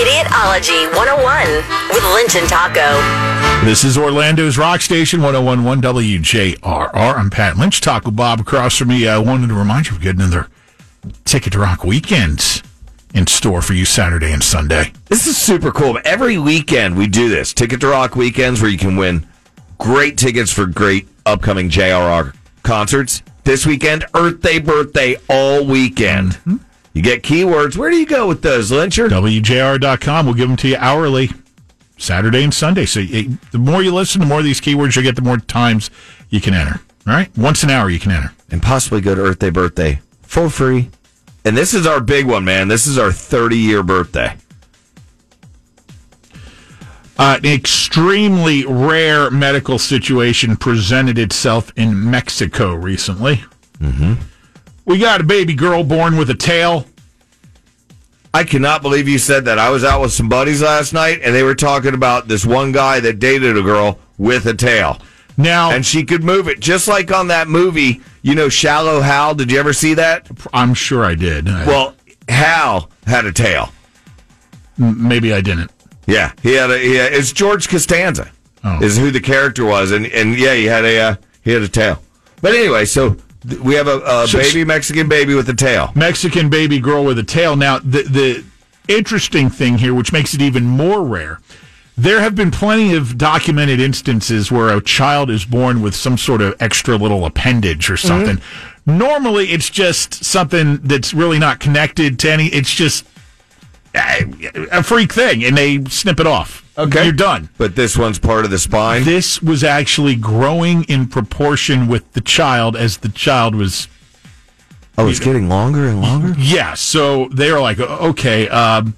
Idiotology 101 with Lynch and Taco. This is Orlando's Rock Station 1011 WJRR. I'm Pat Lynch. Taco Bob across from me. I wanted to remind you of getting another Ticket to Rock weekends in store for you Saturday and Sunday. This is super cool. Every weekend we do this Ticket to Rock weekends where you can win great tickets for great upcoming JRR concerts. This weekend, Earth Day birthday all weekend. Mm-hmm. You get keywords. Where do you go with those, Lyncher? WJRR.com. We'll give them to you hourly, Saturday and Sunday. So the more you listen, the more of these keywords you get, the more times you can enter. All right? Once an hour you can enter. And possibly go to Earth Day birthday for free. And this is our big one, man. This is our 30 year birthday. Uh, an extremely rare medical situation presented itself in Mexico recently. Mm-hmm. We got a baby girl born with a tail. I cannot believe you said that. I was out with some buddies last night, and they were talking about this one guy that dated a girl with a tail. Now, and she could move it just like on that movie. You know, Shallow Hal. Did you ever see that? I'm sure I did. Well, Hal had a tail. Maybe I didn't. Yeah, he had a. He had, it's George Costanza Oh. is who the character was, and and yeah, he had a uh, he had a tail. But anyway, so we have a, a So- baby Mexican baby with a tail. Mexican baby girl with a tail. Now, the the interesting thing here, which makes it even more rare, there have been plenty of documented instances where a child is born with some sort of extra little appendage or mm-hmm. something. Normally, it's just something that's really not connected to any. It's just a, freak thing, and they snip it off. Okay. you're done. But this one's part of the spine. This was actually growing in proportion with the child as the child was Oh, it's getting longer and longer. Yeah, so they were like, okay, um,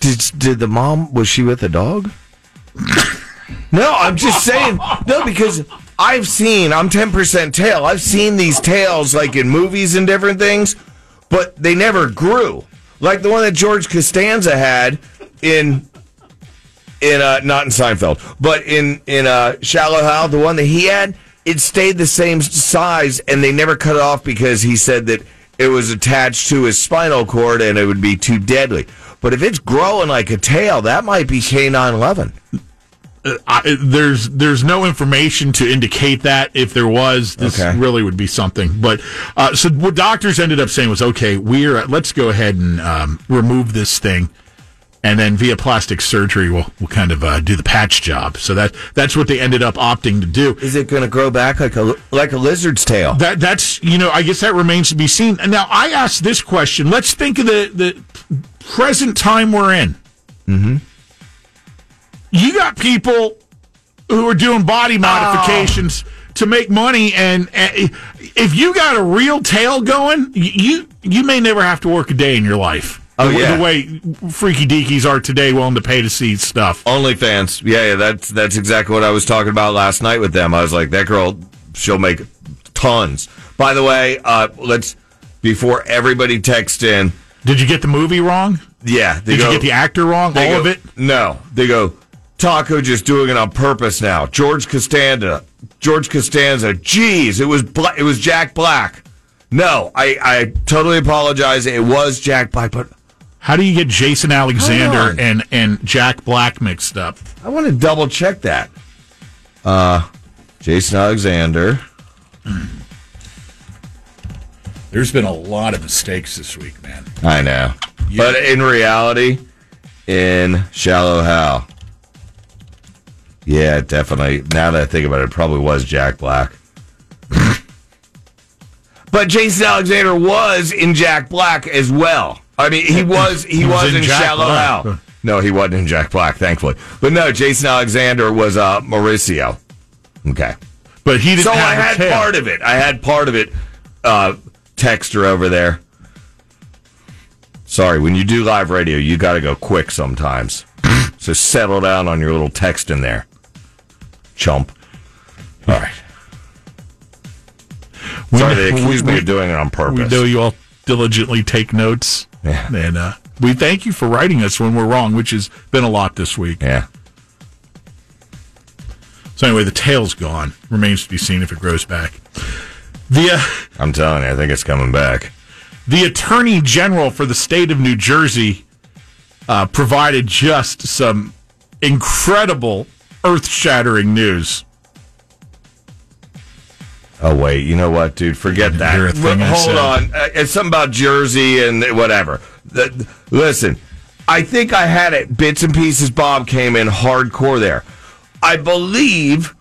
Did did the mom was she with a dog? no, I'm just saying. No, because I've seen. I'm ten percent tail. I've seen these tails like in movies and different things, but they never grew. Like the one that George Costanza had in in uh not in Seinfeld, but in in uh Shallow Hal, the one that he had, it stayed the same size, and they never cut it off because he said that it was attached to his spinal cord and it would be too deadly. But if it's growing like a tail, that might be K nine eleven. I, there's there's no information to indicate that. If there was, this Okay. really would be something. But uh, so what doctors ended up saying was, okay, we're let's go ahead and um, remove this thing, and then via plastic surgery, we'll we'll kind of uh, do the patch job. So that that's what they ended up opting to do. Is it going to grow back like a like a lizard's tail? That that's you know I guess that remains to be seen. Now I asked this question. Let's think of the the present time we're in. Mm-hmm. You got people who are doing body modifications to make money, and, and if you got a real tail going, you you may never have to work a day in your life. Oh, the, yeah. the way freaky deekies are today, willing to pay to see stuff. OnlyFans. Yeah, yeah, that's that's exactly what I was talking about last night with them. I was like, that girl, she'll make tons. By the way, uh, let's before everybody texts in. Did you get the movie wrong? Yeah, they Did go- you get the actor wrong? All go- of it? No, they go. Taco just doing it on purpose now. George Costanza. George Costanza. Jeez, it was Bla- it was Jack Black. No, I I totally apologize. It was Jack Black, but How do you get Jason Alexander and and Jack Black mixed up? I want to double check that. Uh, Jason Alexander. There's been a lot of mistakes this week, man. I know. But in reality, in Shallow Hal. Yeah, definitely. Now that I think about it, it probably was Jack Black. but Jason Alexander was in Jack Black as well. I mean, he was he, He was was, in in, Shallow. Hal. No, he wasn't in Jack Black, thankfully. But no, Jason Alexander was uh, Mauricio. Okay. But he didn't So I had tail. part of it. I had part of it. Uh, texter over there. Sorry, when you do live radio, you got to go quick sometimes. so settle down on your little text in there, chump. All right. We Sorry, they accused we- me of doing it on purpose. We know you all diligently take notes. Yeah. And uh, we thank you for writing us when we're wrong, which has been a lot this week. Yeah. So anyway, the tail's gone. Remains to be seen if it grows back. The uh, I'm telling you, I think it's coming back. the attorney general for the state of New Jersey uh, provided just some incredible, earth-shattering news. Oh wait, you know what, dude? Forget that. hear thing Hold said. on, Uh, it's something about Jersey and whatever. The- listen, I think I had it bits and pieces. Bob came in hardcore there. I believe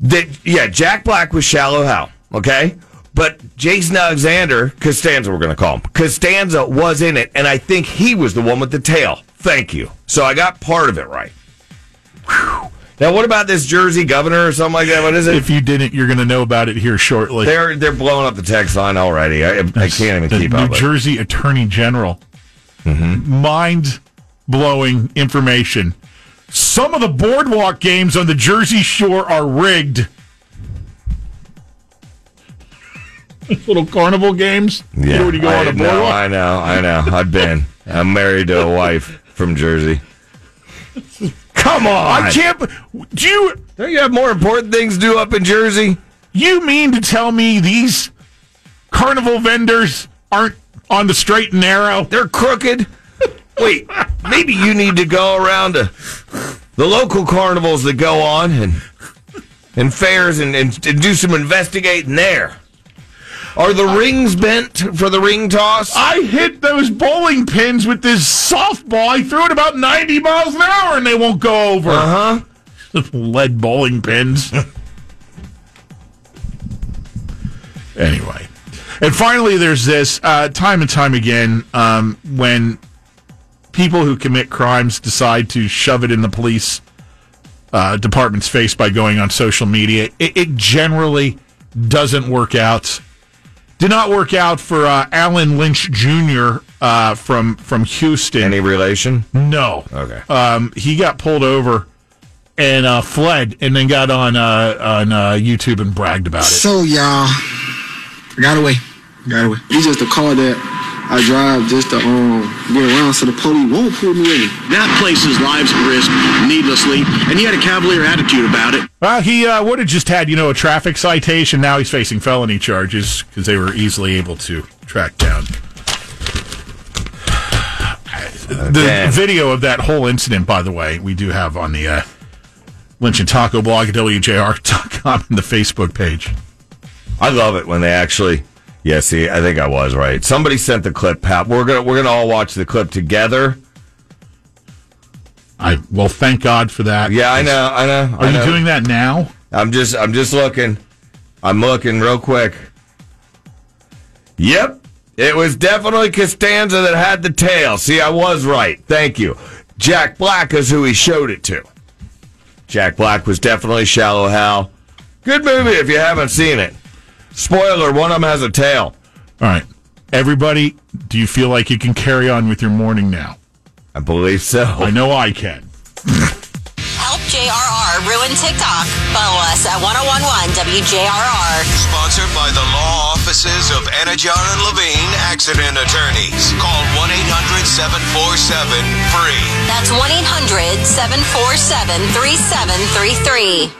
that yeah, Jack Black was shallow Hal, okay, but Jason Alexander Costanza, we're going to call him Costanza, was in it, and I think he was the one with the tail. Thank you. So I got part of it right. Whew. Now, what about this Jersey governor or something like that? What is it? If you didn't, you're going to know about it here shortly. They're they're blowing up the text line already. I, I can't even the keep New up. it. Jersey Attorney General. Mm-hmm. Mind blowing information. Some of the boardwalk games on the Jersey Shore are rigged. Little carnival games. You know when you go I, on a no. I know, I know. I've been. I'm married to a wife from Jersey. Come on! I can't. Do you Don't you have more important things to do up in Jersey? you mean to tell me these carnival vendors aren't on the straight and narrow? They're crooked. Wait, maybe you need to go around to the local carnivals that go on and and fairs and, and, and do some investigating there. Are the rings bent for the ring toss? I hit those bowling pins with this softball. I threw it about 90 miles an hour and they won't go over. Uh huh. Lead bowling pins. anyway. And finally, there's this uh, time and time again um, when people who commit crimes decide to shove it in the police uh, department's face by going on social media. It, it generally doesn't work out. Did not work out for uh, Alan Lynch Jr. Uh, from from Houston. Any relation? No. Okay. Um, he got pulled over and uh, fled, and then got on uh, on uh, YouTube and bragged about it. So y'all, I got away. Got away. He's just a car that I drive just to um get around so the police won't pull me over. That places lives at risk needlessly, and he had a cavalier attitude about it. Well, he uh, would have just had you know a traffic citation. Now he's facing felony charges because they were easily able to track down. The damn. video of that whole incident, by the way, we do have on the uh, Lynch and Taco blog at WJRR.com and the Facebook page. I love it when they actually. Yeah, see, I think I was right. Somebody sent the clip, Pat. We're gonna we're gonna all watch the clip together. I well, thank God for that. Yeah, I know, I know. Are I you doing that now? I'm just I'm just looking. I'm looking real quick. Yep. It was definitely Costanza that had the tail. See, I was right. Thank you. Jack Black is who he showed it to. Jack Black was definitely Shallow Hal. Good movie if you haven't seen it. Spoiler, one of them has a tail. All right, everybody, do you feel like you can carry on with your morning now? I believe so. I know I can. Help JRR ruin TikTok. Follow us at 1011 WJRR. Sponsored by the law offices of Anidjar and Levine Accident Attorneys. Call 1 800 747 FREE. That's 1 800 747 3733.